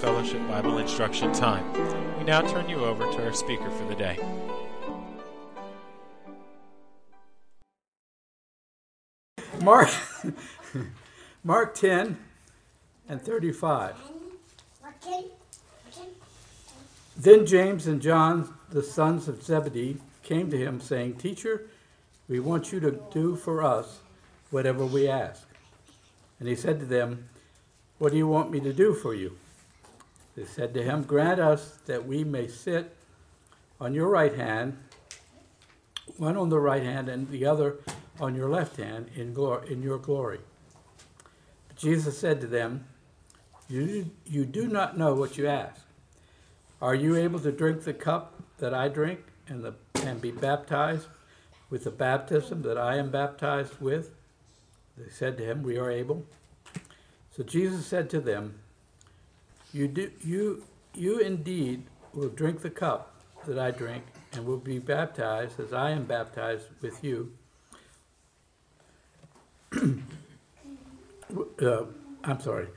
Fellowship Bible Instruction Time. We now turn you over to our speaker for the day. Mark, Mark 10 and 35. Then James and John, the sons of Zebedee, came to him, saying, Teacher, we want you to do for us whatever we ask. And he said to them, What do you want me to do for you? They said to him, Grant us that we may sit on your right hand, one on the right hand and the other on your left hand in, glor- in your glory. But Jesus said to them, you, you do not know what you ask. Are you able to drink the cup that I drink and, the, and be baptized with the baptism that I am baptized with? They said to him, We are able. So Jesus said to them, You, do, you, you indeed will drink the cup that I drink and will be baptized as I am baptized with you. uh, I'm sorry.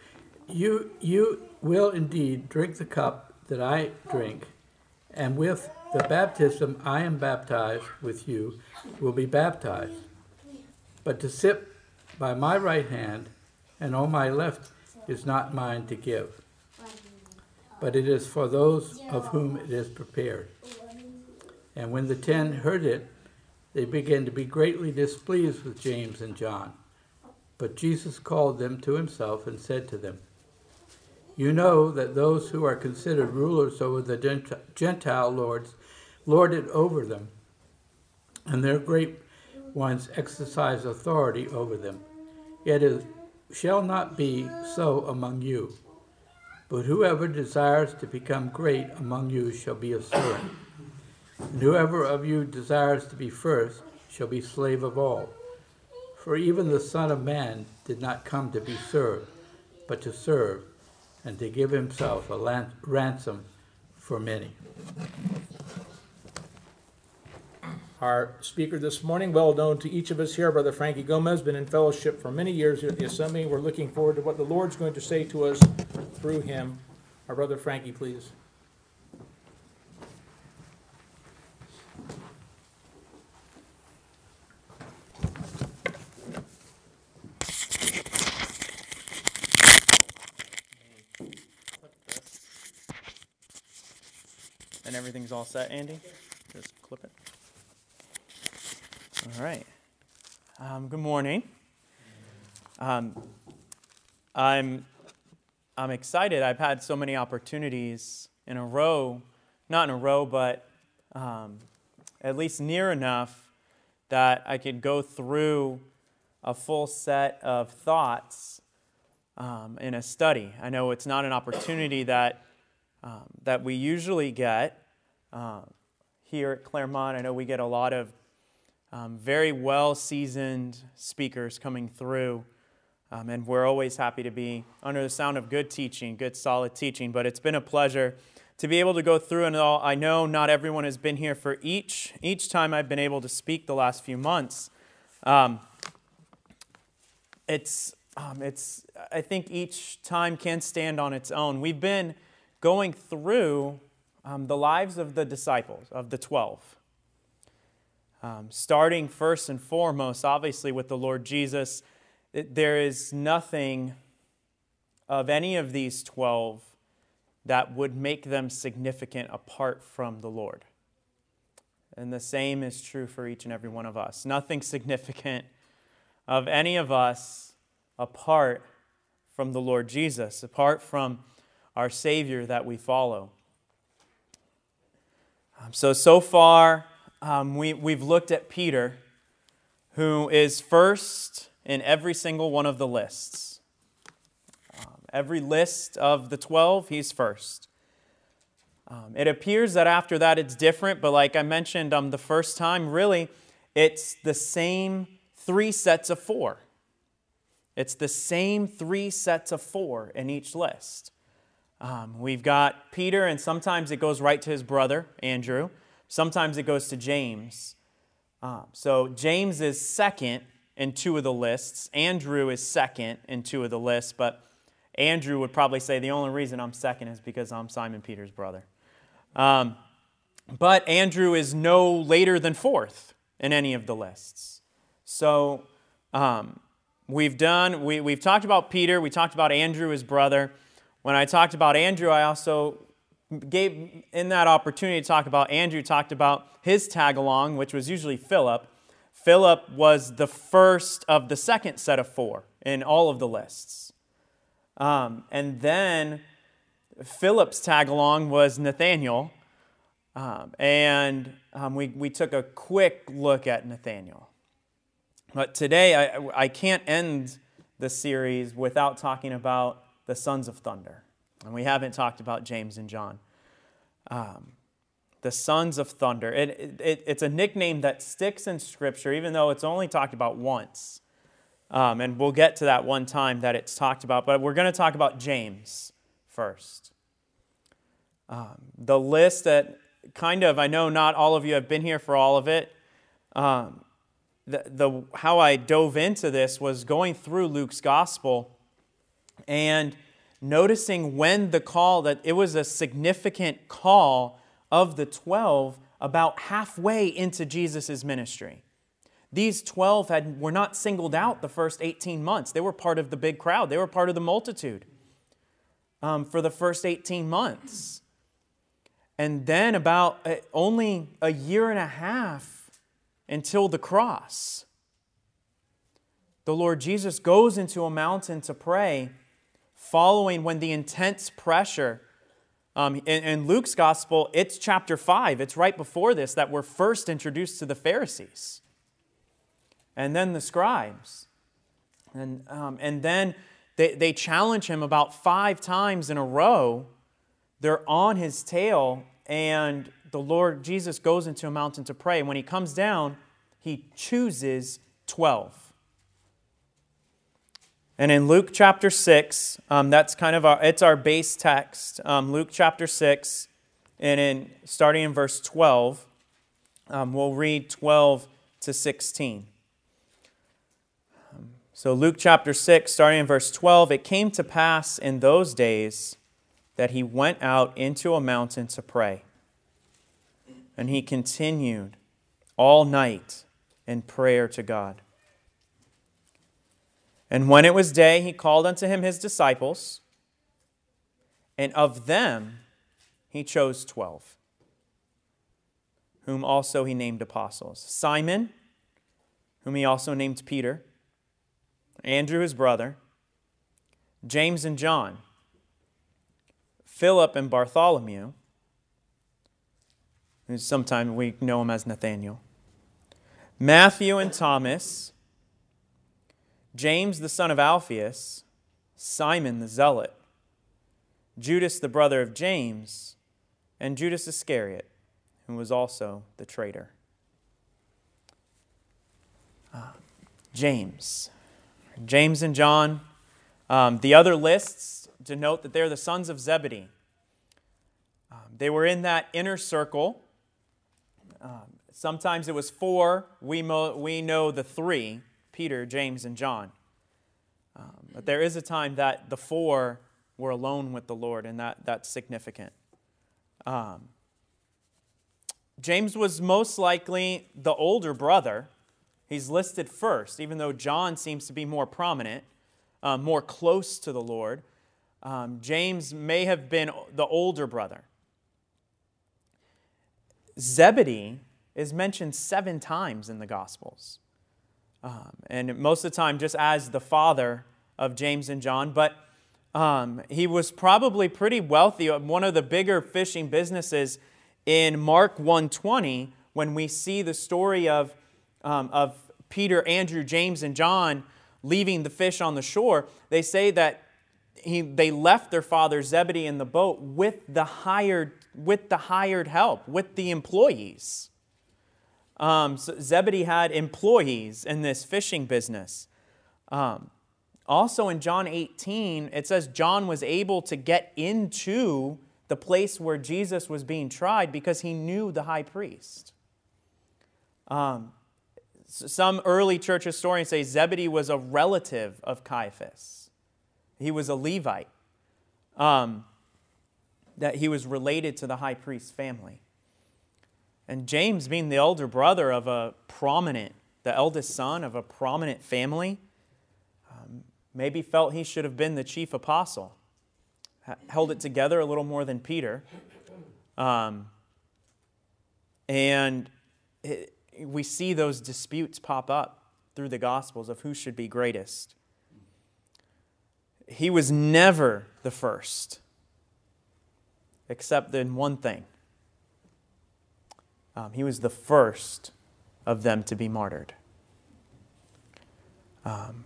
You, you will indeed drink the cup that I drink, and with the baptism I am baptized with you will be baptized. But to sit by my right hand and on my left is not mine to give, but it is for those of whom it is prepared. And when the ten heard it, they began to be greatly displeased with James and John. But Jesus called them to himself and said to them, You know that those who are considered rulers over the Gentile lords lord it over them, and their great ones exercise authority over them. Yet it shall not be so among you. But whoever desires to become great among you shall be a servant. And whoever of you desires to be first shall be slave of all. For even the Son of Man did not come to be served, but to serve, and to give himself a ransom for many. Our speaker this morning, well known to each of us here, Brother Frankie Gomez, been in fellowship for many years here at the Assembly. We're looking forward to what the Lord's going to say to us through him. Our Brother Frankie, please. And everything's all set, Andy? Just clip it. All right. Um, good morning. Um, I'm, I'm excited. I've had so many opportunities in a row, not in a row, but um, at least near enough that I could go through a full set of thoughts um, in a study. I know it's not an opportunity that, um, that we usually get uh, here at Claremont. I know we get a lot of um, very well seasoned speakers coming through. Um, and we're always happy to be under the sound of good teaching, good solid teaching. But it's been a pleasure to be able to go through and all. I know not everyone has been here for each each time I've been able to speak the last few months. Um, it's um, it's I think each time can stand on its own. We've been going through um, the lives of the disciples of the twelve. Um, starting first and foremost, obviously, with the Lord Jesus, there is nothing of any of these 12 that would make them significant apart from the Lord. And the same is true for each and every one of us. Nothing significant of any of us apart from the Lord Jesus, apart from our Savior that we follow. Um, so, so far, um, we, we've looked at Peter, who is first in every single one of the lists. Um, every list of the 12, he's first. Um, it appears that after that it's different, but like I mentioned um, the first time, really, it's the same three sets of four. It's the same three sets of four in each list. Um, we've got Peter, and sometimes it goes right to his brother, Andrew. Sometimes it goes to James. Uh, so James is second in two of the lists. Andrew is second in two of the lists, but Andrew would probably say the only reason I'm second is because I'm Simon Peter's brother. Um, but Andrew is no later than fourth in any of the lists. So um, we've done, we, we've talked about Peter, we talked about Andrew, his brother. When I talked about Andrew, I also gave, in that opportunity to talk about Andrew, talked about his tag along, which was usually Philip. Philip was the first of the second set of four in all of the lists. Um, and then Philip's tag along was Nathaniel. Um, and um, we, we took a quick look at Nathaniel. But today, I, I can't end the series without talking about the sons of thunder. And we haven't talked about James and John. Um, the sons of thunder. It, it, it's a nickname that sticks in Scripture, even though it's only talked about once. Um, and we'll get to that one time that it's talked about. But we're going to talk about James first. Um, the list that kind of, I know not all of you have been here for all of it. Um, the, the, how I dove into this was going through Luke's gospel and noticing when the call, that it was a significant call of the 12 about halfway into Jesus' ministry. These 12 had, were not singled out the first 18 months. They were part of the big crowd, they were part of the multitude um, for the first 18 months. And then, about uh, only a year and a half until the cross, the Lord Jesus goes into a mountain to pray, following when the intense pressure. Um, in, in Luke's gospel, it's chapter 5, it's right before this that we're first introduced to the Pharisees and then the scribes. And, um, and then they, they challenge him about five times in a row. They're on his tail, and the Lord Jesus goes into a mountain to pray. And when he comes down, he chooses 12. And in Luke chapter 6, um, that's kind of our, it's our base text. Um, Luke chapter 6, and in starting in verse 12, um, we'll read 12 to 16. Um, so, Luke chapter 6, starting in verse 12, it came to pass in those days that he went out into a mountain to pray. And he continued all night in prayer to God. And when it was day, he called unto him his disciples, and of them he chose twelve, whom also he named apostles. Simon, whom he also named Peter, Andrew his brother, James and John, Philip and Bartholomew, who sometimes we know him as Nathaniel, Matthew and Thomas, James the son of Alphaeus, Simon the zealot, Judas the brother of James, and Judas Iscariot, who was also the traitor. Uh, James. James and John. Um, the other lists denote that they're the sons of Zebedee. Um, they were in that inner circle. Um, sometimes it was four. We, mo- we know the three Peter, James, and John. Um, but there is a time that the four were alone with the Lord, and that, that's significant. Um, James was most likely the older brother. He's listed first, even though John seems to be more prominent, uh, more close to the Lord. Um, James may have been the older brother. Zebedee is mentioned seven times in the Gospels. Um, and most of the time, just as the father of James and John. But um, he was probably pretty wealthy. One of the bigger fishing businesses in Mark 120, when we see the story of, um, of Peter, Andrew, James, and John leaving the fish on the shore, they say that he, they left their father Zebedee in the boat with the hired, with the hired help, with the employees. Um, so Zebedee had employees in this fishing business. Um, also in John 18, it says John was able to get into the place where Jesus was being tried because he knew the high priest. Um, some early church historians say Zebedee was a relative of Caiaphas. he was a Levite, um, that he was related to the high priest's family. And James, being the elder brother of a prominent, the eldest son of a prominent family, um, maybe felt he should have been the chief apostle. Held it together a little more than Peter. Um, and it, we see those disputes pop up through the Gospels of who should be greatest. He was never the first, except in one thing. Um, he was the first of them to be martyred. Um,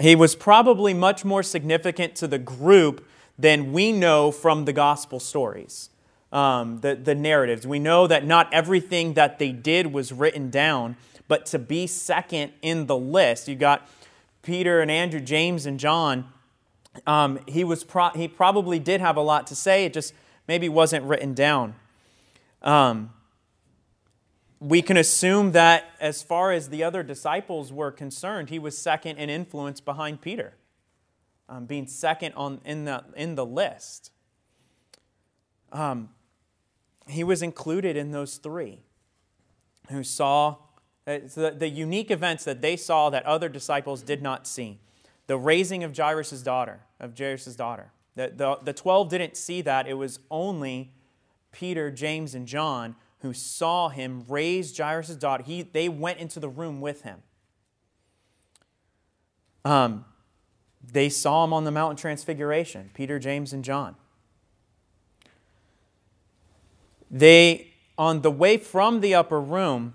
he was probably much more significant to the group than we know from the gospel stories, um, the, the narratives. We know that not everything that they did was written down, but to be second in the list, you got Peter and Andrew, James and John. Um, he, was pro- he probably did have a lot to say, it just maybe wasn't written down. Um, we can assume that as far as the other disciples were concerned, he was second in influence behind Peter, um, being second on, in, the, in the list. Um, he was included in those three who saw uh, the, the unique events that they saw that other disciples did not see. The raising of Jairus' daughter, of Jairus' daughter. The, the, the 12 didn't see that. It was only Peter, James, and John who saw him raise Jairus' daughter, he, they went into the room with him. Um, they saw him on the Mountain Transfiguration, Peter, James, and John. They, on the way from the upper room,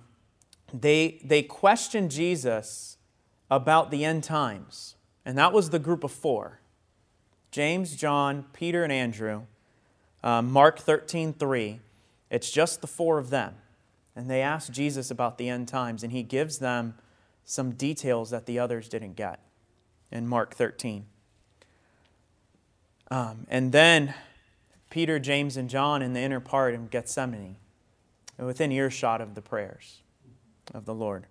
they, they questioned Jesus about the end times. And that was the group of four James, John, Peter, and Andrew. Uh, Mark 13, 3. It's just the four of them. And they ask Jesus about the end times, and he gives them some details that the others didn't get in Mark 13. Um, and then Peter, James, and John in the inner part in Gethsemane, within earshot of the prayers of the Lord.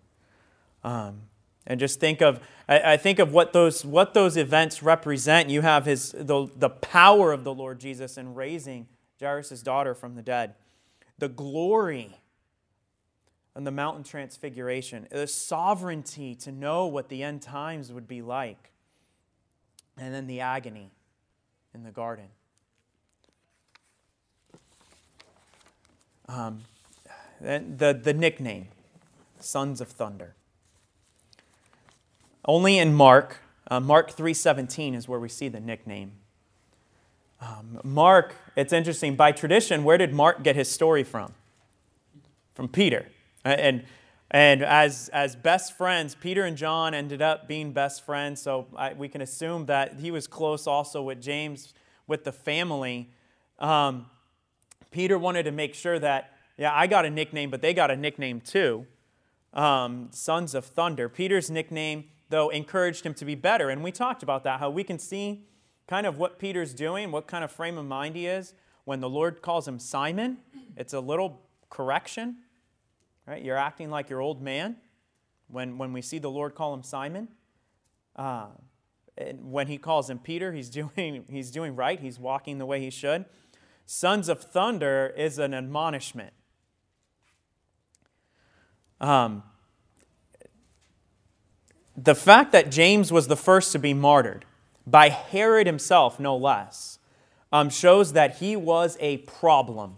Um, and just think of, I, I, think of what those, what those events represent. You have his, the, the power of the Lord Jesus in raising Jairus' daughter from the dead the glory on the mountain transfiguration, the sovereignty to know what the end times would be like, and then the agony in the garden. Um, the, the nickname, Sons of Thunder. Only in Mark, uh, Mark 3.17 is where we see the nickname. Um, Mark, it's interesting, by tradition, where did Mark get his story from? From Peter. And, and as, as best friends, Peter and John ended up being best friends, so I, we can assume that he was close also with James, with the family. Um, Peter wanted to make sure that, yeah, I got a nickname, but they got a nickname too um, Sons of Thunder. Peter's nickname, though, encouraged him to be better, and we talked about that, how we can see kind of what Peter's doing, what kind of frame of mind he is. When the Lord calls him Simon, it's a little correction, right? You're acting like your old man when, when we see the Lord call him Simon. Uh, when he calls him Peter, he's doing, he's doing right, he's walking the way he should. Sons of thunder is an admonishment. Um, the fact that James was the first to be martyred by Herod himself, no less, um, shows that he was a problem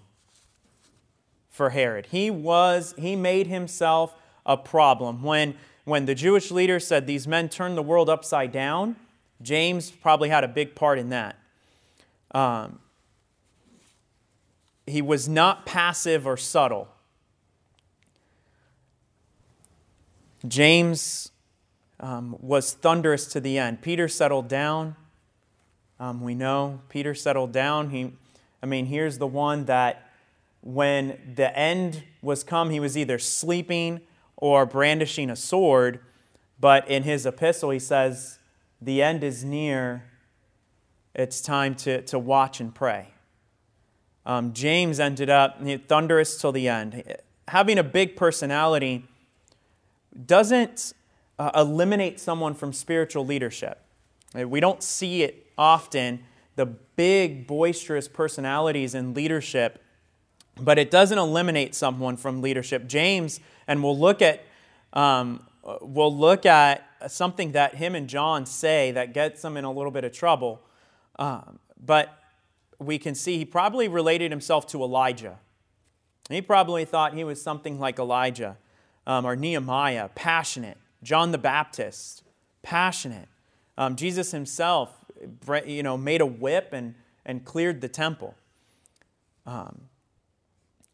for Herod. He was, he made himself a problem. When, when the Jewish leaders said these men turned the world upside down, James probably had a big part in that. Um, he was not passive or subtle. James um, was thunderous to the end. Peter settled down. Um, we know Peter settled down. He, I mean, here's the one that when the end was come, he was either sleeping or brandishing a sword. But in his epistle, he says, The end is near. It's time to, to watch and pray. Um, James ended up thunderous till the end. Having a big personality doesn't uh, eliminate someone from spiritual leadership. Uh, We don't see it often, the big, boisterous personalities in leadership, but it doesn't eliminate someone from leadership. James, and we'll look at, um, we'll look at something that him and John say that gets them in a little bit of trouble. Um, but we can see he probably related himself to Elijah. He probably thought he was something like Elijah um, or Nehemiah, passionate. John the Baptist, passionate. Um, Jesus himself, you know, made a whip and, and cleared the temple. Um,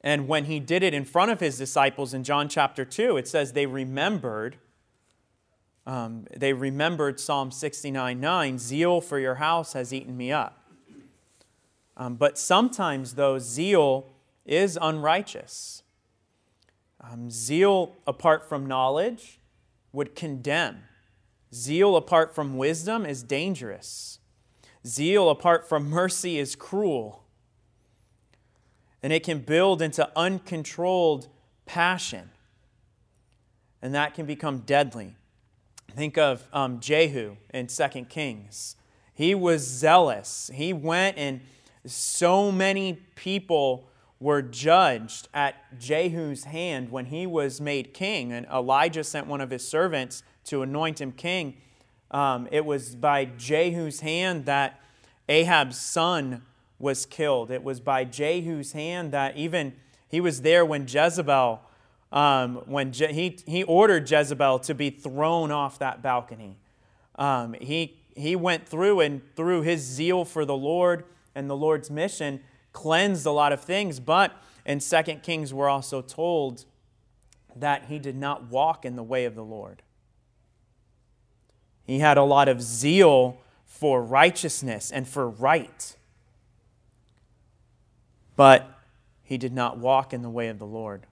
and when he did it in front of his disciples in John chapter 2, it says they remembered. Um, they remembered Psalm 69 9, zeal for your house has eaten me up. Um, but sometimes, though, zeal is unrighteous. Um, zeal apart from knowledge would condemn. Zeal apart from wisdom is dangerous. Zeal apart from mercy is cruel. And it can build into uncontrolled passion. And that can become deadly. Think of um, Jehu in 2 Kings. He was zealous. He went and so many people were judged at Jehu's hand when he was made king. And Elijah sent one of his servants to anoint him king. Um, it was by Jehu's hand that Ahab's son was killed. It was by Jehu's hand that even he was there when Jezebel, um, when Je- he, he ordered Jezebel to be thrown off that balcony. Um, he, he went through and through his zeal for the Lord and the Lord's mission cleansed a lot of things. But in 2 Kings, we're also told that he did not walk in the way of the Lord. He had a lot of zeal for righteousness and for right. But he did not walk in the way of the Lord.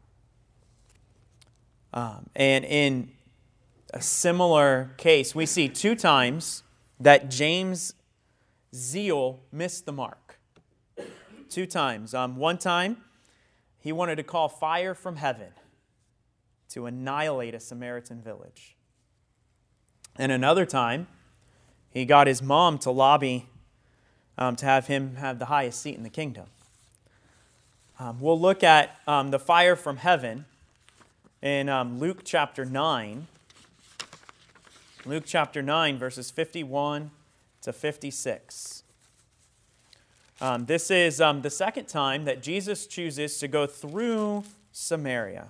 Um, and in a similar case, we see two times that James' zeal missed the mark. Two times. Um, one time, he wanted to call fire from heaven to annihilate a Samaritan village. And another time, he got his mom to lobby um, to have him have the highest seat in the kingdom. Um, we'll look at um, the fire from heaven in um, Luke chapter 9. Luke chapter 9, verses 51 to 56. Um, this is um, the second time that Jesus chooses to go through Samaria.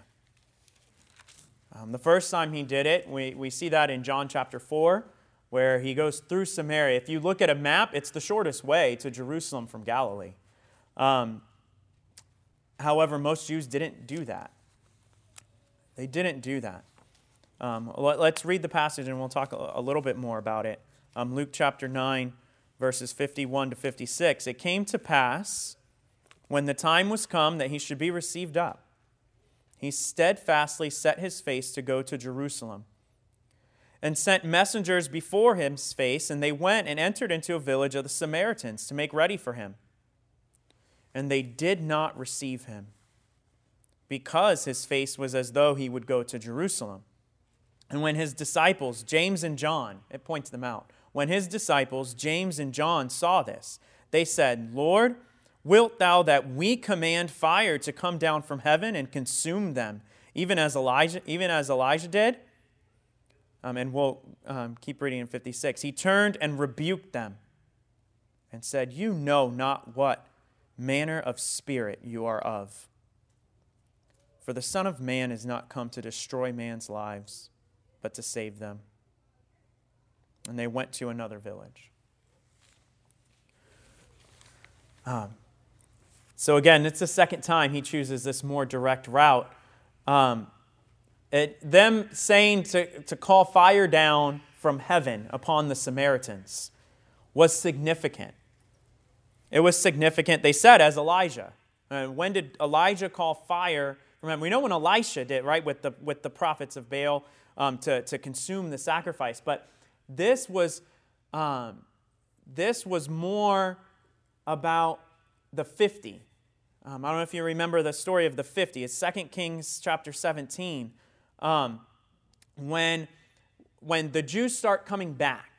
Um, the first time he did it, we, we see that in John chapter 4, where he goes through Samaria. If you look at a map, it's the shortest way to Jerusalem from Galilee. Um, however, most Jews didn't do that. They didn't do that. Um, let, us read the passage and we'll talk a, a little bit more about it. Um, Luke chapter 9, verses 51 to 56. It came to pass when the time was come that he should be received up. He steadfastly set his face to go to Jerusalem and sent messengers before his face, and they went and entered into a village of the Samaritans to make ready for him. And they did not receive him because his face was as though he would go to Jerusalem. And when his disciples, James and John, it points them out, when his disciples, James and John, saw this, they said, Lord, wilt thou that we command fire to come down from heaven and consume them, even as Elijah, even as Elijah did? Um, and we'll um, keep reading in 56. He turned and rebuked them and said, You know not what manner of spirit you are of. For the Son of Man is not come to destroy man's lives, but to save them. And they went to another village. Um, so, again, it's the second time he chooses this more direct route. Um, it, them saying to, to call fire down from heaven upon the Samaritans was significant. It was significant. They said, as Elijah. Uh, when did Elijah call fire? Remember, we know when Elisha did, right, with the, with the prophets of Baal um, to, to consume the sacrifice. But this was, um, this was more about the 50. Um, I don't know if you remember the story of the 50. It's 2 Kings chapter 17. Um, when, when the Jews start coming back,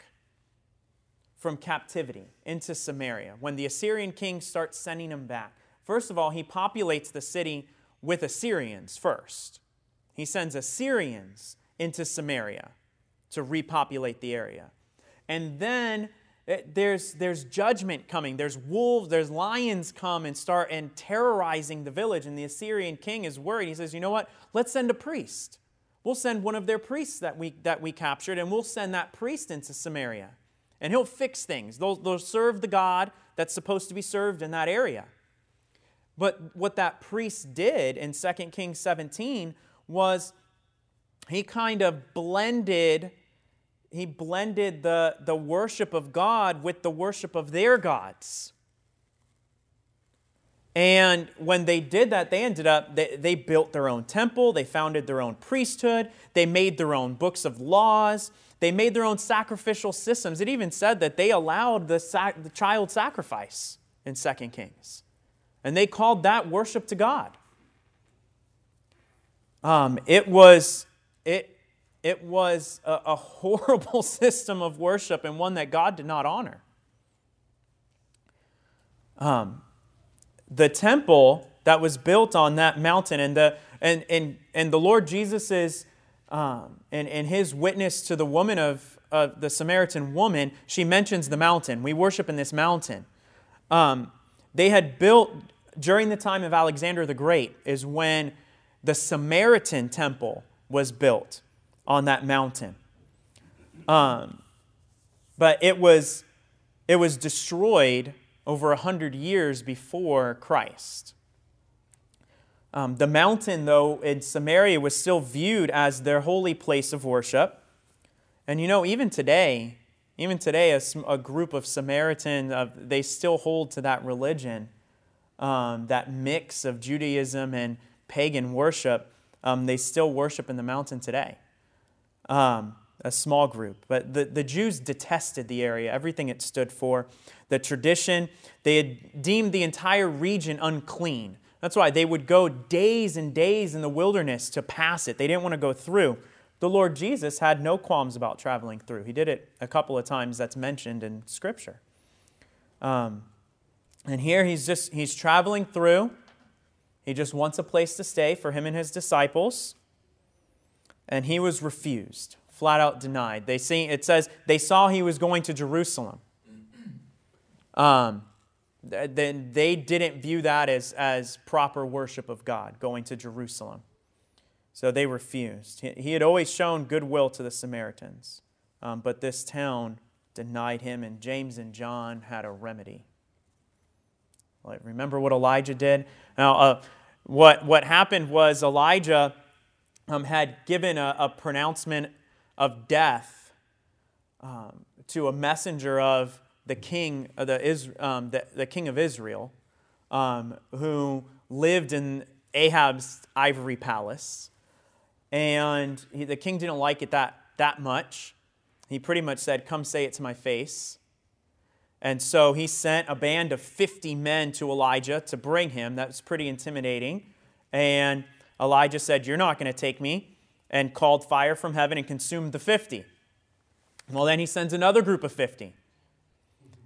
from captivity into Samaria, when the Assyrian king starts sending them back, first of all, he populates the city with Assyrians first. He sends Assyrians into Samaria to repopulate the area. And then eh, there's, there's judgment coming. There's wolves, there's lions come and start and terrorizing the village. And the Assyrian king is worried. He says, You know what? Let's send a priest. We'll send one of their priests that we, that we captured, and we'll send that priest into Samaria. And he'll fix things. They'll, they'll serve the God that's supposed to be served in that area. But what that priest did in 2 Kings 17 was he kind of blended he blended the, the worship of God with the worship of their gods. And when they did that, they ended up, they, they built their own temple, they founded their own priesthood, they made their own books of laws, they made their own sacrificial systems. It even said that they allowed the, sac- the child sacrifice in 2 Kings. And they called that worship to God. Um, it was, it, it was a, a horrible system of worship and one that God did not honor. Um, the temple that was built on that mountain and the, and, and, and the Lord Jesus um, and, and his witness to the woman of, of the Samaritan woman, she mentions the mountain. We worship in this mountain. Um, they had built, during the time of Alexander the Great, is when the Samaritan temple was built on that mountain. Um, but it was, it was destroyed over a hundred years before Christ. Um, the mountain, though, in Samaria was still viewed as their holy place of worship. And you know, even today, even today, a, a group of Samaritans, uh, they still hold to that religion, um, that mix of Judaism and pagan worship. Um, they still worship in the mountain today. Um, a small group. But the, the Jews detested the area, everything it stood for, the tradition. They had deemed the entire region unclean. That's why they would go days and days in the wilderness to pass it. They didn't want to go through. The Lord Jesus had no qualms about traveling through. He did it a couple of times that's mentioned in Scripture. Um, and here he's just he's traveling through. He just wants a place to stay for him and his disciples. And he was refused, flat out denied. They see, it says they saw he was going to Jerusalem. Um, then they didn't view that as, as proper worship of God, going to Jerusalem. So they refused. He, he had always shown goodwill to the Samaritans, um, but this town denied him, and James and John had a remedy. remember what Elijah did? Now, uh, what, what happened was Elijah um, had given a, a, pronouncement of death um, to a messenger of the king, uh, the, um, the, the, king of Israel, um, who lived in Ahab's ivory palace. And he, the king didn't like it that, that much. He pretty much said, Come say it to my face. And so he sent a band of 50 men to Elijah to bring him. That was pretty intimidating. And Elijah said, You're not going to take me, and called fire from heaven and consumed the 50. Well, then he sends another group of 50.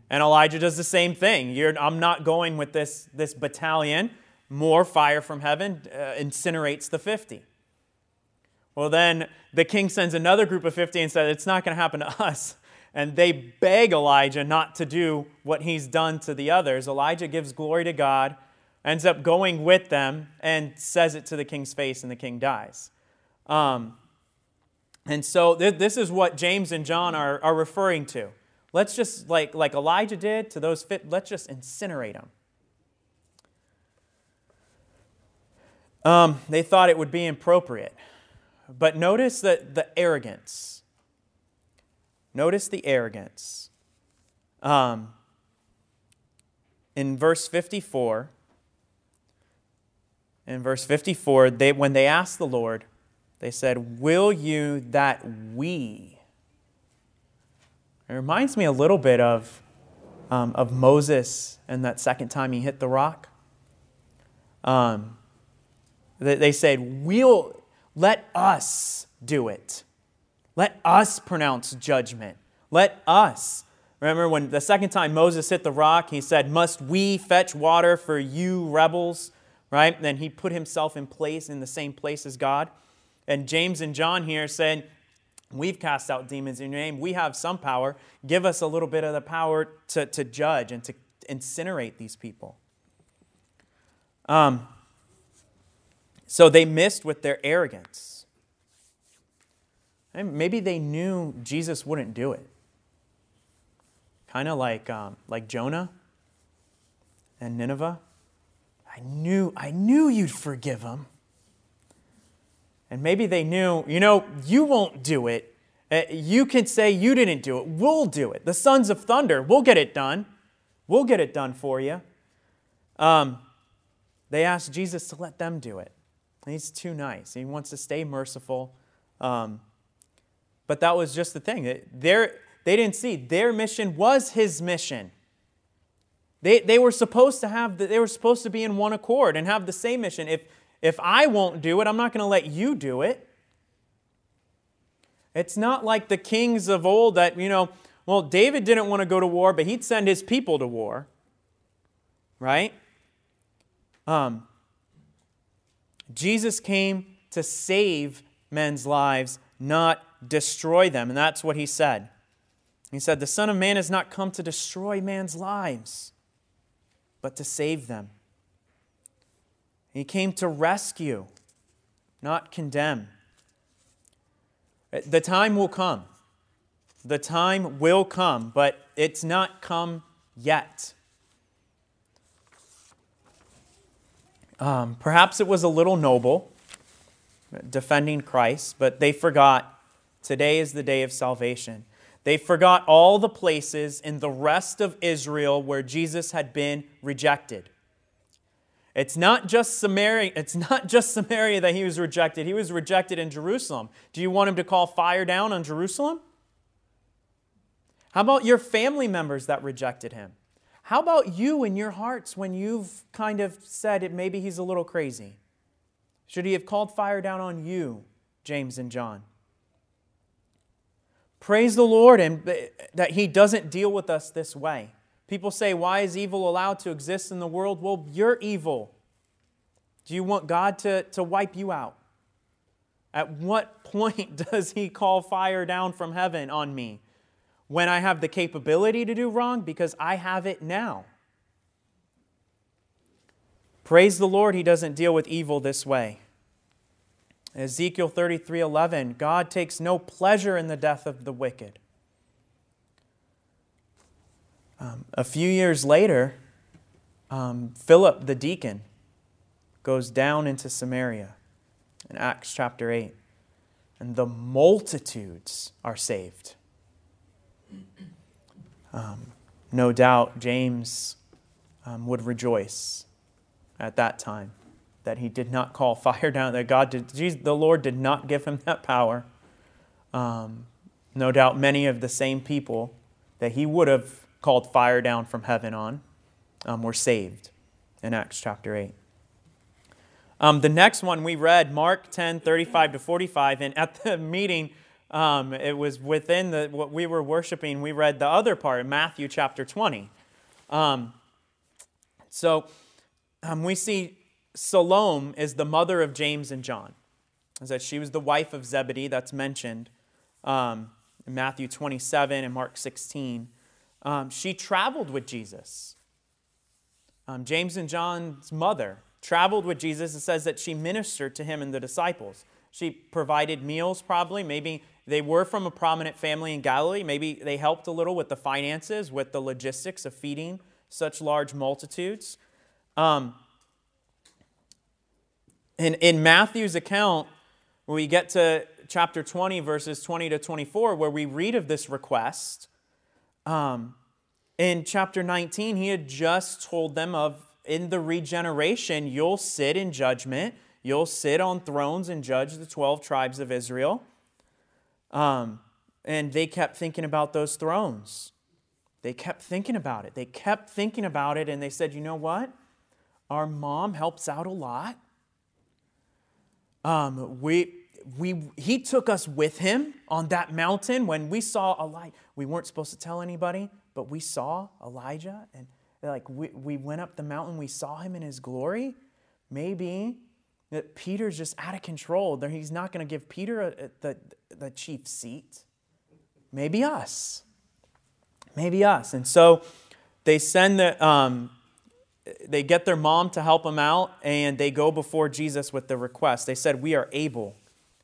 And Elijah does the same thing. You're, I'm not going with this, this battalion. More fire from heaven uh, incinerates the 50. Well, then the king sends another group of 50 and says, It's not going to happen to us. And they beg Elijah not to do what he's done to the others. Elijah gives glory to God, ends up going with them, and says it to the king's face, and the king dies. Um, and so th- this is what James and John are, are referring to. Let's just, like, like Elijah did to those fit, let's just incinerate them. Um, they thought it would be appropriate. But notice that the arrogance. Notice the arrogance. Um, in verse 54, in verse 54, they, when they asked the Lord, they said, Will you that we it reminds me a little bit of, um, of Moses and that second time he hit the rock. Um, they, they said, we'll, Let us do it. Let us pronounce judgment. Let us Remember when the second time Moses hit the rock, he said, Must we fetch water for you rebels? Right? Then he put himself in place in the same place as God. And James and John here said, We've cast out demons in your name. We have some power. Give us a little bit of the power to, to judge and to incinerate these people. Um, so they missed with their arrogance. And maybe they knew Jesus wouldn't do it. Kind of like, um, like Jonah and Nineveh. I knew, I knew you'd forgive them. And maybe they knew, you know, you won't do it. Uh, you can say you didn't do it. We'll do it. The sons of thunder, we'll get it done. We'll get it done for you. Um, they asked Jesus to let them do it. He's too nice. He wants to stay merciful. Um, but that was just the thing. They're, they didn't see their mission was his mission. They, they were supposed to have the, they were supposed to be in one accord and have the same mission. If if I won't do it, I'm not going to let you do it. It's not like the kings of old that, you know, well, David didn't want to go to war, but he'd send his people to war. Right? Um, Jesus came to save men's lives, not destroy them. And that's what he said. He said, The Son of Man has not come to destroy man's lives, but to save them. He came to rescue, not condemn. The time will come. The time will come, but it's not come yet. Um, perhaps it was a little noble, defending Christ, but they forgot today is the day of salvation. They forgot all the places in the rest of Israel where Jesus had been rejected. It's not just Samaria, it's not just Samaria that he was rejected. He was rejected in Jerusalem. Do you want him to call fire down on Jerusalem? How about your family members that rejected him? How about you in your hearts when you've kind of said it maybe he's a little crazy? Should he have called fire down on you, James and John? Praise the Lord and that he doesn't deal with us this way. People say, Why is evil allowed to exist in the world? Well, you're evil. Do you want God to, to wipe you out? At what point does He call fire down from heaven on me? When I have the capability to do wrong? Because I have it now. Praise the Lord, He doesn't deal with evil this way. Ezekiel 33 11, God takes no pleasure in the death of the wicked. Um, a few years later, um, Philip the deacon goes down into Samaria in Acts chapter 8, and the multitudes are saved. Um, no doubt James um, would rejoice at that time that he did not call fire down, that God did, Jesus, the Lord did not give him that power. Um, no doubt many of the same people that he would have called fire down from heaven on um, were saved in Acts chapter 8. Um, the next one we read, Mark 10, 35 to 45, and at the meeting, um, it was within the, what we were worshiping, we read the other part, Matthew chapter 20. Um, so um, we see Salome is the mother of James and John. Is that she was the wife of Zebedee, that's mentioned um, in Matthew 27 and Mark 16. Um, she traveled with Jesus. Um, James and John's mother traveled with Jesus. It says that she ministered to him and the disciples. She provided meals, probably. Maybe they were from a prominent family in Galilee. Maybe they helped a little with the finances, with the logistics of feeding such large multitudes. Um, in, in Matthew's account, when we get to chapter 20, verses 20 to 24, where we read of this request, um, in chapter 19, he had just told them of in the regeneration, you'll sit in judgment, you'll sit on thrones and judge the 12 tribes of Israel. Um, and they kept thinking about those thrones. They kept thinking about it. They kept thinking about it, and they said, you know what? Our mom helps out a lot. Um, we, we, he took us with him on that mountain when we saw a light. We weren't supposed to tell anybody, but we saw Elijah and like we, we went up the mountain, we saw him in his glory. Maybe that Peter's just out of control. He's not going to give Peter a, a, the, the chief seat. Maybe us. Maybe us. And so they send the, um, they get their mom to help them out, and they go before Jesus with the request. They said, We are able.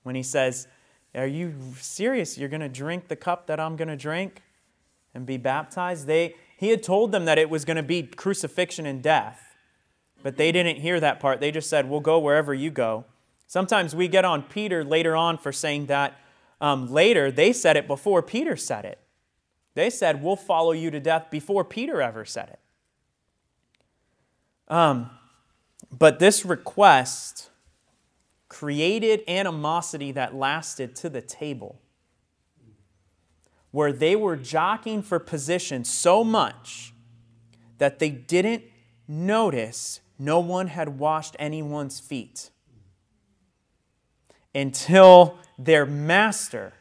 When he says, Are you serious? You're going to drink the cup that I'm going to drink and be baptized? They, he had told them that it was going to be crucifixion and death, but they didn't hear that part. They just said, We'll go wherever you go. Sometimes we get on Peter later on for saying that. Um, later, they said it before Peter said it. They said, We'll follow you to death before Peter ever said it. Um, but this request created animosity that lasted to the table, where they were jockeying for position so much that they didn't notice no one had washed anyone's feet until their master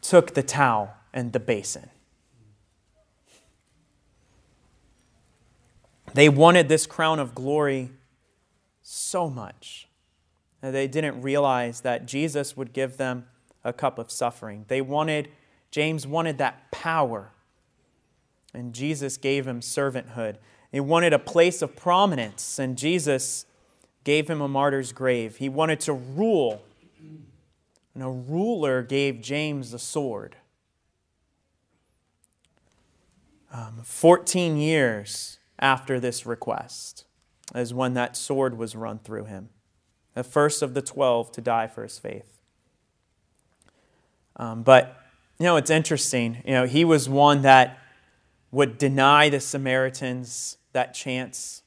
took the towel and the basin. They wanted this crown of glory so much that they didn't realize that Jesus would give them a cup of suffering. They wanted, James wanted that power, and Jesus gave him servanthood. He wanted a place of prominence, and Jesus gave him a martyr's grave. He wanted to rule, and a ruler gave James the sword. Um, 14 years after this request as when that sword was run through him, the first of the 12 to die for his faith. Um, but, you know, it's interesting. You know, he was one that would deny the Samaritans that chance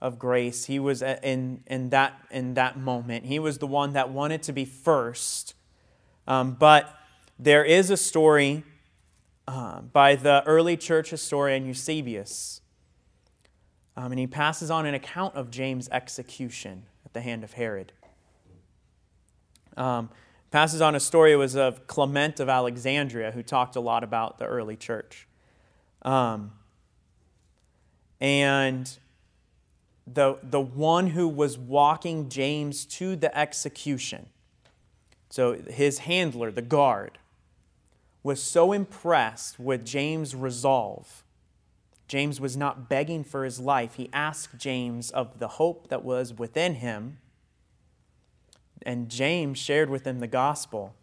of grace. He was in, in, that, in that moment. He was the one that wanted to be first. Um, but there is a story uh, by the early church historian Eusebius um, and he passes on an account of James' execution at the hand of Herod. Um, passes on a story it was of Clement of Alexandria, who talked a lot about the early church. Um, and the, the one who was walking James to the execution, so his handler, the guard, was so impressed with James' resolve James was not begging for his life. He asked James of the hope that was within him, and James shared with him the gospel.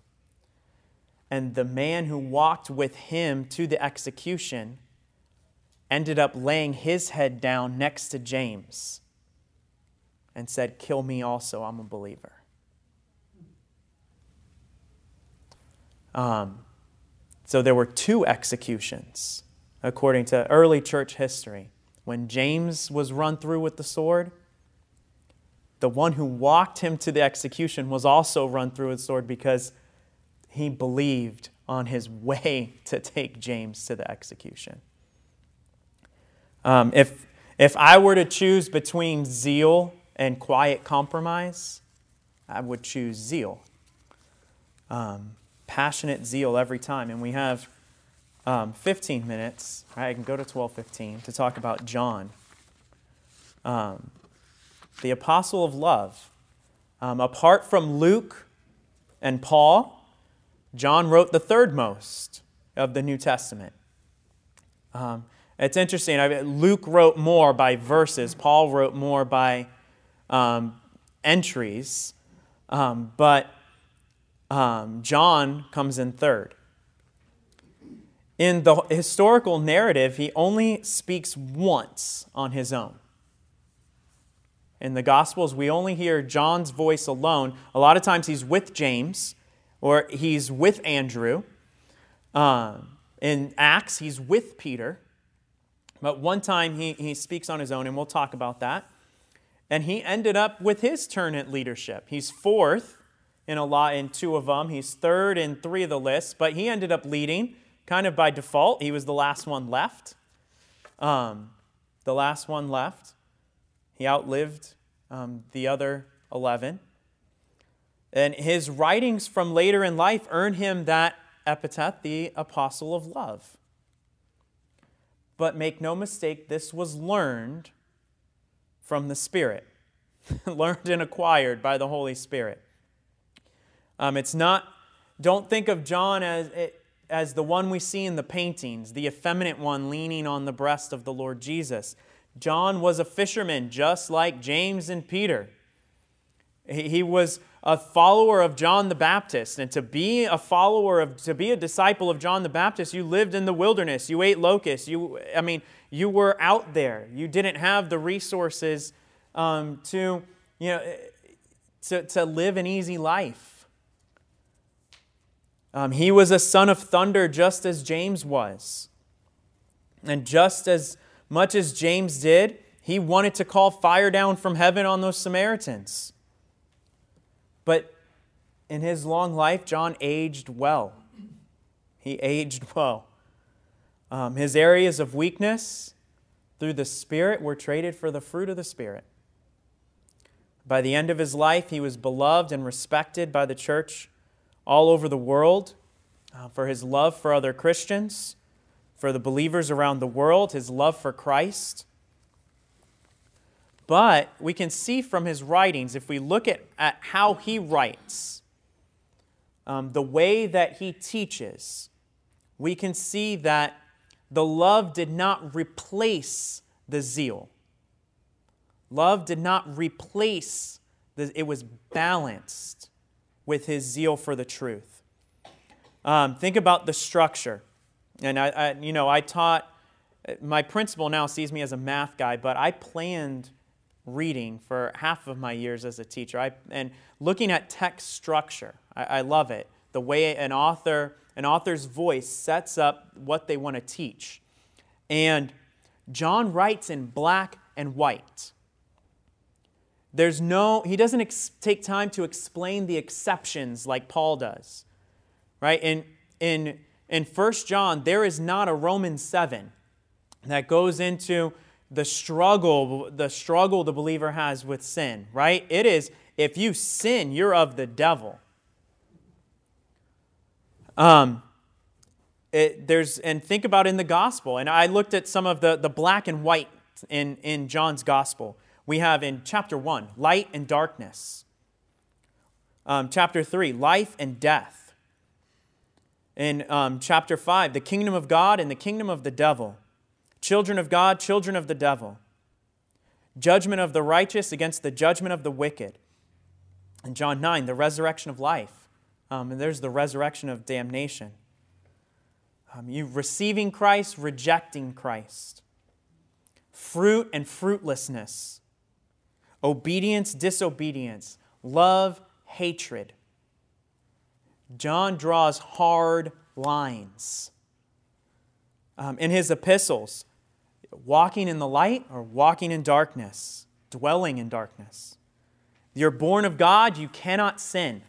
And the man who walked with him to the execution ended up laying his head down next to James and said, Kill me also, I'm a believer. Um, so there were two executions according to early church history. When James was run through with the sword, the one who walked him to the execution was also run through with the sword because he believed on his way to take James to the execution. Um, if, if I were to choose between zeal and quiet compromise, I would choose zeal. Um, passionate zeal every time. And we have um, 15 minutes, right, I can go to 12:15 to talk about John, um, the apostle of love. Um, apart from Luke and Paul, John wrote the third most of the New Testament. Um, it's interesting. I Luke wrote more by verses. Paul wrote more by um, entries, um, but John comes in third. In the historical narrative, he only speaks once on his own. In the Gospels, we only hear John's voice alone. A lot of times he's with James or he's with Andrew. Um, in Acts, he's with Peter. But one time he, he speaks on his own, and we'll talk about that. And he ended up with his turn at leadership. He's fourth in a lot in two of them. He's third in three of the lists, but he ended up leading kind of by default, he was the last one left. Um, the last one left. He outlived um, the other 11. And his writings from later in life earn him that epithet the apostle of love. But make no mistake, this was learned from the Spirit, learned and acquired by the Holy Spirit. Um, it's not, don't think of John as, as the one we see in the paintings, the effeminate one leaning on the breast of the Lord Jesus. John was a fisherman just like James and Peter. He, was a follower of John the Baptist. And to be a follower of, to be a disciple of John the Baptist, you lived in the wilderness. You ate locusts. You, I mean, you were out there. You didn't have the resources um, to, you know, to, to live an easy life. Um, he was a son of thunder just as James was. And just as much as James did, he wanted to call fire down from heaven on those Samaritans. But in his long life, John aged well. He aged well. Um, his areas of weakness through the Spirit were traded for the fruit of the Spirit. By the end of his life, he was beloved and respected by the church all over the world uh, for his love for other Christians, for the believers around the world, his love for Christ. But we can see from his writings, if we look at, at how he writes, um, the way that he teaches, we can see that the love did not replace the zeal. Love did not replace, the, it was balanced with his zeal for the truth. Um, think about the structure. And I, I, you know, I taught, my principal now sees me as a math guy, but I planned reading for half of my years as a teacher. I, and looking at text structure, I, I love it. The way an author, an author's voice sets up what they want to teach. And John writes in black and white. There's no, he doesn't ex- take time to explain the exceptions like Paul does. Right? In, in, in 1 John, there is not a Roman 7 that goes into the struggle the struggle the believer has with sin right it is if you sin you're of the devil um it, there's and think about in the gospel and i looked at some of the the black and white in in john's gospel we have in chapter 1 light and darkness um, chapter 3 life and death in um, chapter 5 the kingdom of god and the kingdom of the devil Children of God, children of the devil. Judgment of the righteous against the judgment of the wicked. In John 9, the resurrection of life. Um, and there's the resurrection of damnation. Um, you receiving Christ, rejecting Christ. Fruit and fruitlessness. Obedience, disobedience. Love, hatred. John draws hard lines. Um, in his epistles, walking in the light or walking in darkness, dwelling in darkness. You're born of God, you cannot sin.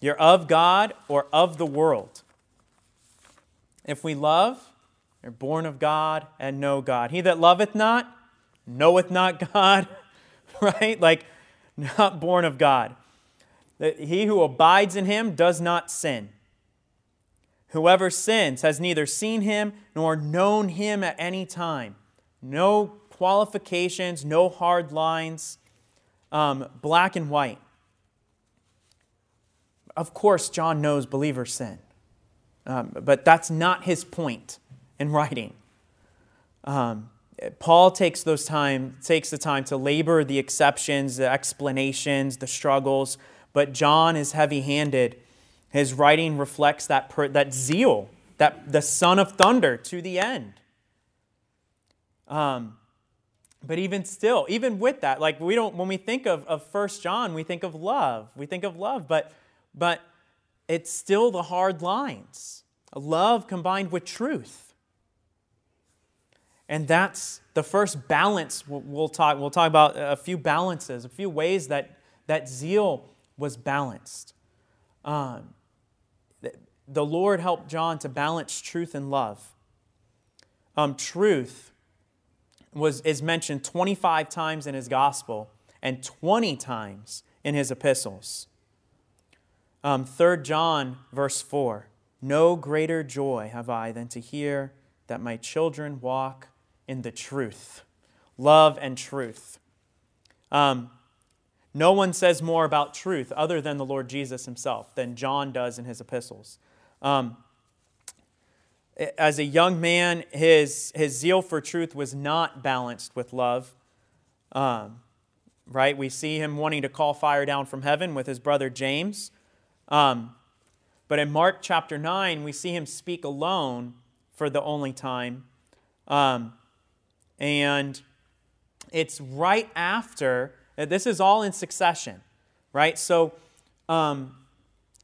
You're of God or of the world. If we love, you're born of God and know God. He that loveth not, knoweth not God, right? Like, not born of God. That He who abides in him does not sin. Whoever sins has neither seen him nor known him at any time. No qualifications, no hard lines, um, black and white. Of course, John knows believers sin, um, but that's not his point in writing. Um, Paul takes those time takes the time to labor the exceptions, the explanations, the struggles, but John is heavy-handed his writing reflects that, per, that zeal, that the son of thunder to the end. Um, but even still, even with that, like we don't, when we think of, of 1 John, we think of love. We think of love, but, but it's still the hard lines. Love combined with truth. And that's the first balance we'll talk, we'll talk about a few balances, a few ways that, that zeal was balanced. Um, the Lord helped John to balance truth and love. Um, truth was, is mentioned 25 times in his gospel and 20 times in his epistles. Um, 3 John, verse 4 No greater joy have I than to hear that my children walk in the truth, love and truth. Um, no one says more about truth other than the Lord Jesus himself than John does in his epistles. Um, as a young man, his, his zeal for truth was not balanced with love. Um, right? We see him wanting to call fire down from heaven with his brother James. Um, but in Mark chapter 9, we see him speak alone for the only time. Um, and it's right after, this is all in succession, right? So um,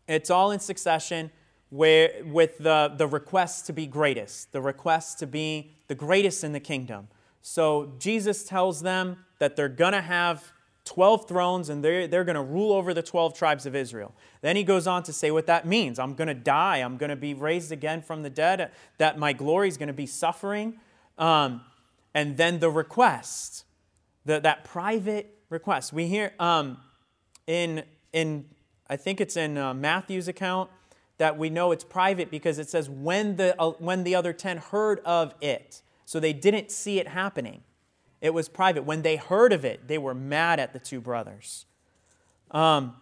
it's all in succession where, with the, the request to be greatest, the request to be the greatest in the kingdom. So Jesus tells them that they're going to have 12 thrones and they're, they're going to rule over the 12 tribes of Israel. Then he goes on to say what that means. I'm going to die. I'm going to be raised again from the dead, that my glory is going to be suffering. Um, and then the request, the, that private request. We hear um, in, in, I think it's in uh, Matthew's account, that we know it's private because it says when the, uh, when the other 10 heard of it. So they didn't see it happening. It was private. When they heard of it, they were mad at the two brothers. Um,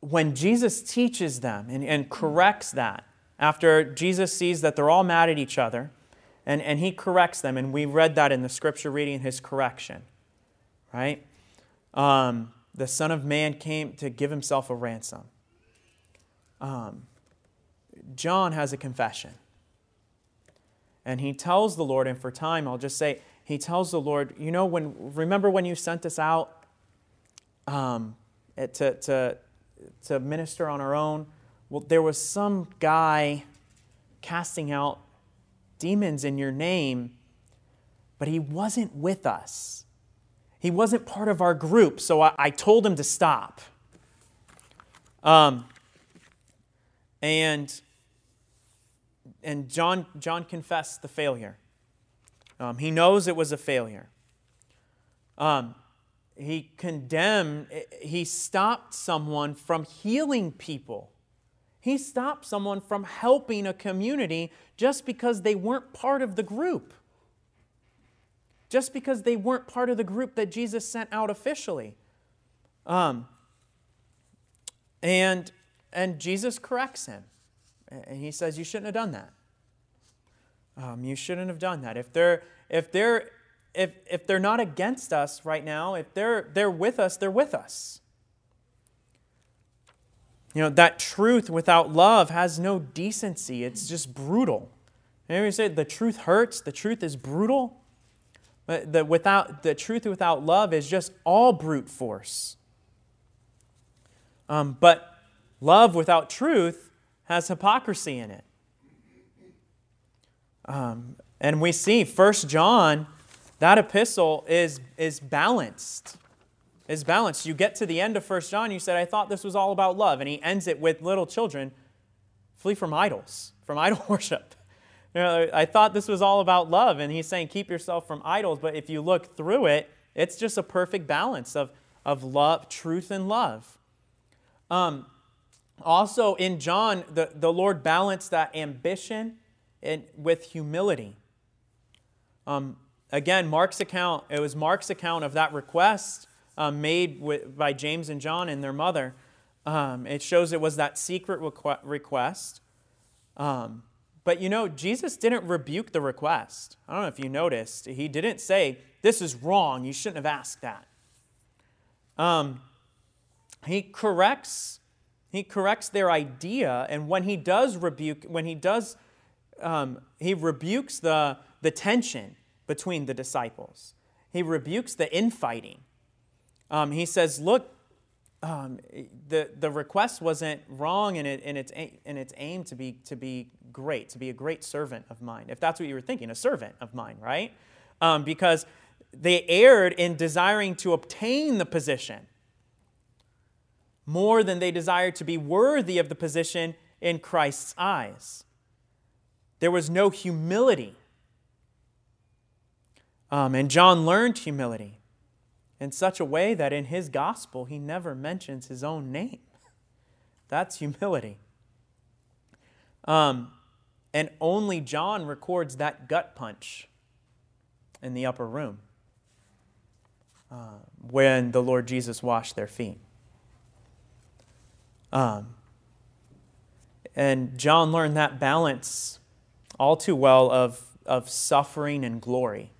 when Jesus teaches them and, and corrects that, after Jesus sees that they're all mad at each other, and, and he corrects them, and we read that in the scripture reading, his correction, right? Um, the Son of Man came to give himself a ransom um, John has a confession. And he tells the Lord, and for time, I'll just say, he tells the Lord, you know, when remember when you sent us out um, to, to, to minister on our own? Well, there was some guy casting out demons in your name, but he wasn't with us. He wasn't part of our group, so I, I told him to stop. Um, and, and John, John confessed the failure. Um, he knows it was a failure. Um, he condemned, he stopped someone from healing people. He stopped someone from helping a community just because they weren't part of the group. Just because they weren't part of the group that Jesus sent out officially. Um, and and Jesus corrects him. And he says, You shouldn't have done that. Um, you shouldn't have done that. If they're, if, they're, if, if they're not against us right now, if they're, they're with us, they're with us. You know, that truth without love has no decency. It's just brutal. And we say the truth hurts, the truth is brutal. But the, without, the truth without love is just all brute force. Um, but Love without truth has hypocrisy in it. Um, and we see First John, that epistle is, is balanced. Is balanced. You get to the end of First John, you said, I thought this was all about love. And he ends it with little children, flee from idols, from idol worship. You know, I thought this was all about love. And he's saying, keep yourself from idols. But if you look through it, it's just a perfect balance of, of love, truth, and love. Um, also, in John, the, the Lord balanced that ambition with humility. Um, again, Mark's account, it was Mark's account of that request um, made with, by James and John and their mother. Um, it shows it was that secret requ- request. Um, but you know, Jesus didn't rebuke the request. I don't know if you noticed. He didn't say, This is wrong. You shouldn't have asked that. Um, he corrects he corrects their idea, and when he does rebuke, when he does, um, he rebukes the, the tension between the disciples. He rebukes the infighting. Um, he says, Look, um, the, the request wasn't wrong in, it, in, its, in its aim to be, to be great, to be a great servant of mine. If that's what you were thinking, a servant of mine, right? Um, because they erred in desiring to obtain the position more than they desired to be worthy of the position in Christ's eyes. There was no humility. Um, and John learned humility. In such a way that in his gospel he never mentions his own name. That's humility. Um, and only John records that gut punch in the upper room uh, when the Lord Jesus washed their feet. Um, and John learned that balance all too well of, of suffering and glory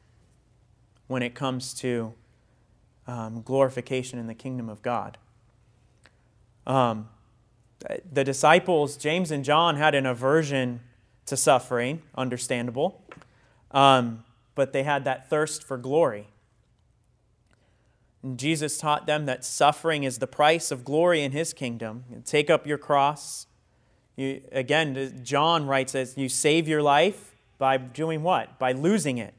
when it comes to um, glorification in the kingdom of God. Um, the disciples, James and John, had an aversion to suffering, understandable, um, but they had that thirst for glory. And Jesus taught them that suffering is the price of glory in his kingdom. take up your cross. You, again, John writes as you save your life by doing what? By losing it.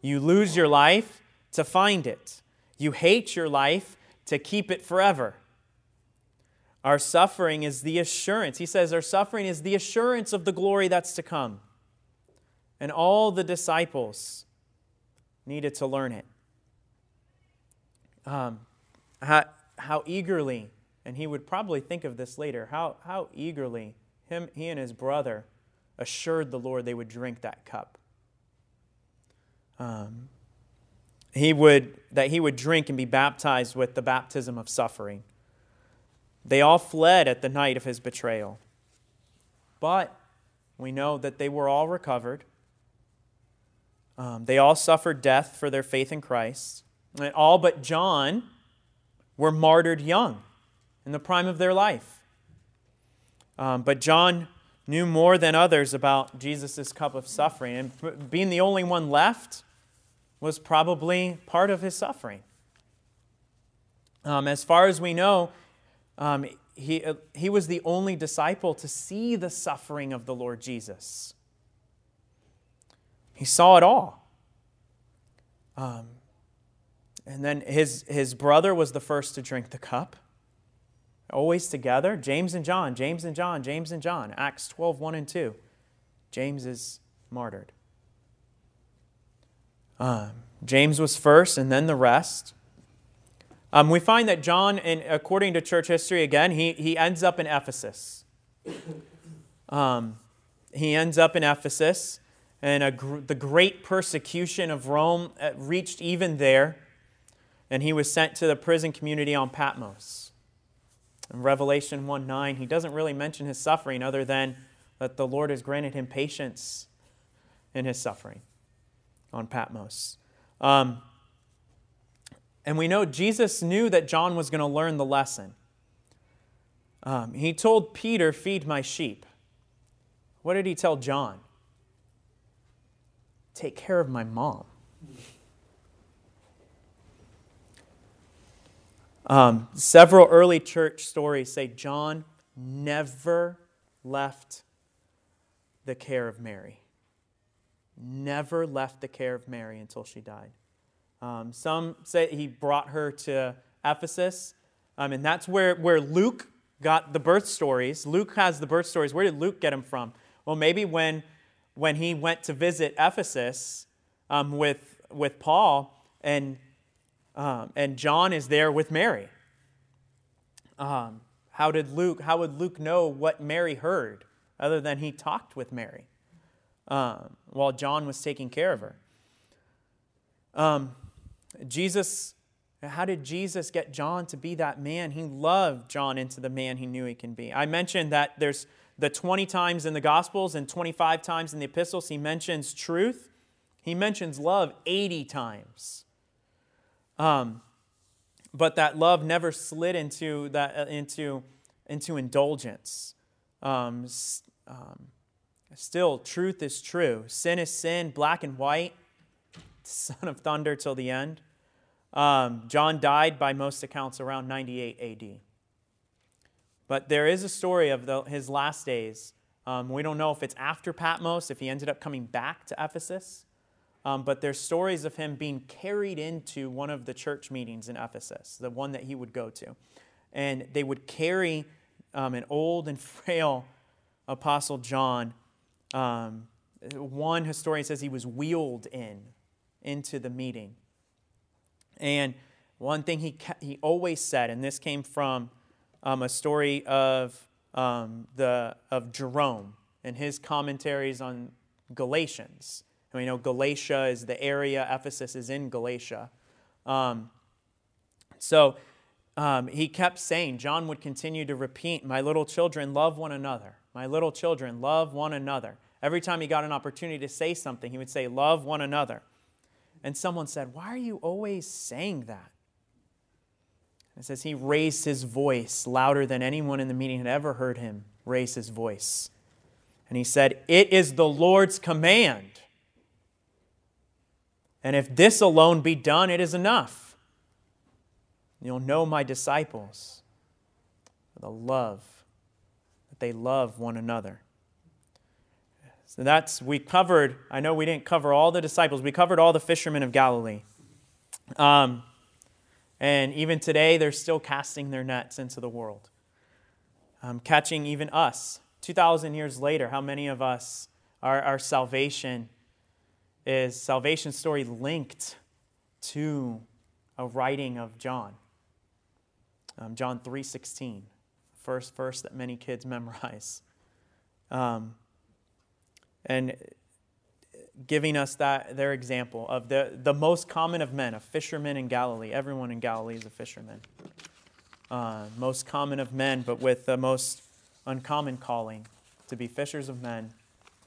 You lose your life to find it. You hate your life to keep it forever. Our suffering is the assurance. He says our suffering is the assurance of the glory that's to come. And all the disciples needed to learn it. Um, how, how eagerly, and he would probably think of this later, how, how eagerly him, he and his brother assured the Lord they would drink that cup. Um, he would, that he would drink and be baptized with the baptism of suffering. They all fled at the night of his betrayal. But we know that they were all recovered. Um, they all suffered death for their faith in Christ. And all but John were martyred young in the prime of their life. Um, but John knew more than others about Jesus' cup of suffering. And being the only one left was probably part of his suffering. Um, as far as we know, um, he, uh, he was the only disciple to see the suffering of the Lord Jesus. He saw it all. Um, and then his, his brother was the first to drink the cup. Always together. James and John, James and John, James and John. Acts 12, 1 and 2. James is martyred. Um, James was first, and then the rest. Um, we find that John, in, according to church history, again, he, he ends up in Ephesus. Um, he ends up in Ephesus, and gr- the great persecution of Rome uh, reached even there, and he was sent to the prison community on Patmos. In Revelation 1 9, he doesn't really mention his suffering other than that the Lord has granted him patience in his suffering on Patmos. Um, and we know Jesus knew that John was going to learn the lesson. Um, he told Peter, Feed my sheep. What did he tell John? Take care of my mom. Um, several early church stories say John never left the care of Mary. Never left the care of Mary until she died. Um, some say he brought her to Ephesus, um, and that's where, where Luke got the birth stories. Luke has the birth stories. Where did Luke get them from? Well, maybe when, when he went to visit Ephesus um, with, with Paul, and, um, and John is there with Mary. Um, how did Luke, how would Luke know what Mary heard other than he talked with Mary um, while John was taking care of her? Um, Jesus, how did Jesus get John to be that man? He loved John into the man he knew he can be. I mentioned that there's the 20 times in the Gospels and 25 times in the epistles he mentions truth. He mentions love 80 times. Um, but that love never slid into, that, into, into indulgence. Um, um, still, truth is true. Sin is sin, black and white son of thunder till the end. Um, John died by most accounts around 98 AD. But there is a story of the, his last days. Um, we don't know if it's after Patmos, if he ended up coming back to Ephesus. Um, but there's stories of him being carried into one of the church meetings in Ephesus, the one that he would go to. And they would carry um, an old and frail apostle John. Um, one historian says he was wheeled in into the meeting. And one thing he, he always said, and this came from um, a story of, um, the, of Jerome and his commentaries on Galatians. And we know Galatia is the area, Ephesus is in Galatia. Um, so um, he kept saying, John would continue to repeat, My little children, love one another. My little children, love one another. Every time he got an opportunity to say something, he would say, Love one another. And someone said, Why are you always saying that? It says he raised his voice louder than anyone in the meeting had ever heard him raise his voice. And he said, It is the Lord's command. And if this alone be done, it is enough. You'll know my disciples for the love they love one another. So that's, we covered, I know we didn't cover all the disciples, we covered all the fishermen of Galilee. Um, and even today, they're still casting their nets into the world, um, catching even us. 2,000 years later, how many of us, our, our salvation is salvation story linked to a writing of John? Um, John 3.16, first verse that many kids memorize. Um, and giving us that their example of the, the most common of men, a fisherman in Galilee. Everyone in Galilee is a fisherman. Uh, most common of men, but with the most uncommon calling to be fishers of men,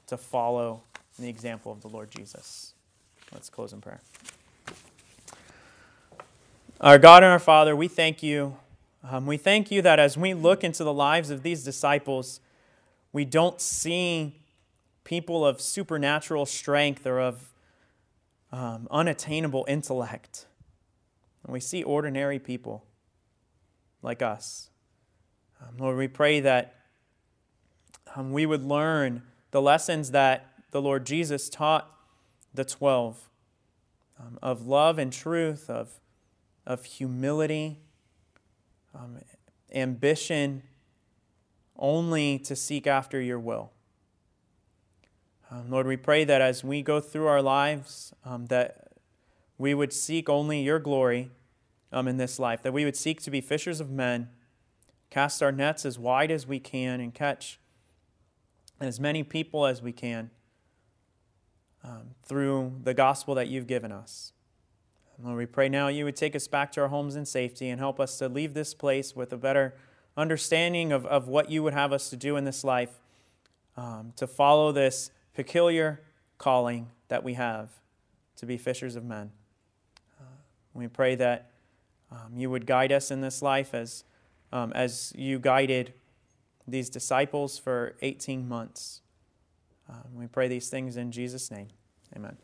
to follow the example of the Lord Jesus. Let's close in prayer. Our God and our Father, we thank you. Um, we thank you that as we look into the lives of these disciples, we don't see people of supernatural strength or of um, unattainable intellect. And we see ordinary people like us. Um, Lord, we pray that um, we would learn the lessons that the Lord Jesus taught the 12 um, of love and truth, of, of humility, um, ambition only to seek after your will. Um, Lord, we pray that as we go through our lives, um, that we would seek only your glory um, in this life, that we would seek to be fishers of men, cast our nets as wide as we can, and catch as many people as we can um, through the gospel that you've given us. Lord, we pray now you would take us back to our homes in safety and help us to leave this place with a better understanding of, of what you would have us to do in this life, um, to follow this peculiar calling that we have to be fishers of men. Uh, we pray that um, you would guide us in this life as, um, as you guided these disciples for 18 months. Uh, we pray these things in Jesus' name. Amen.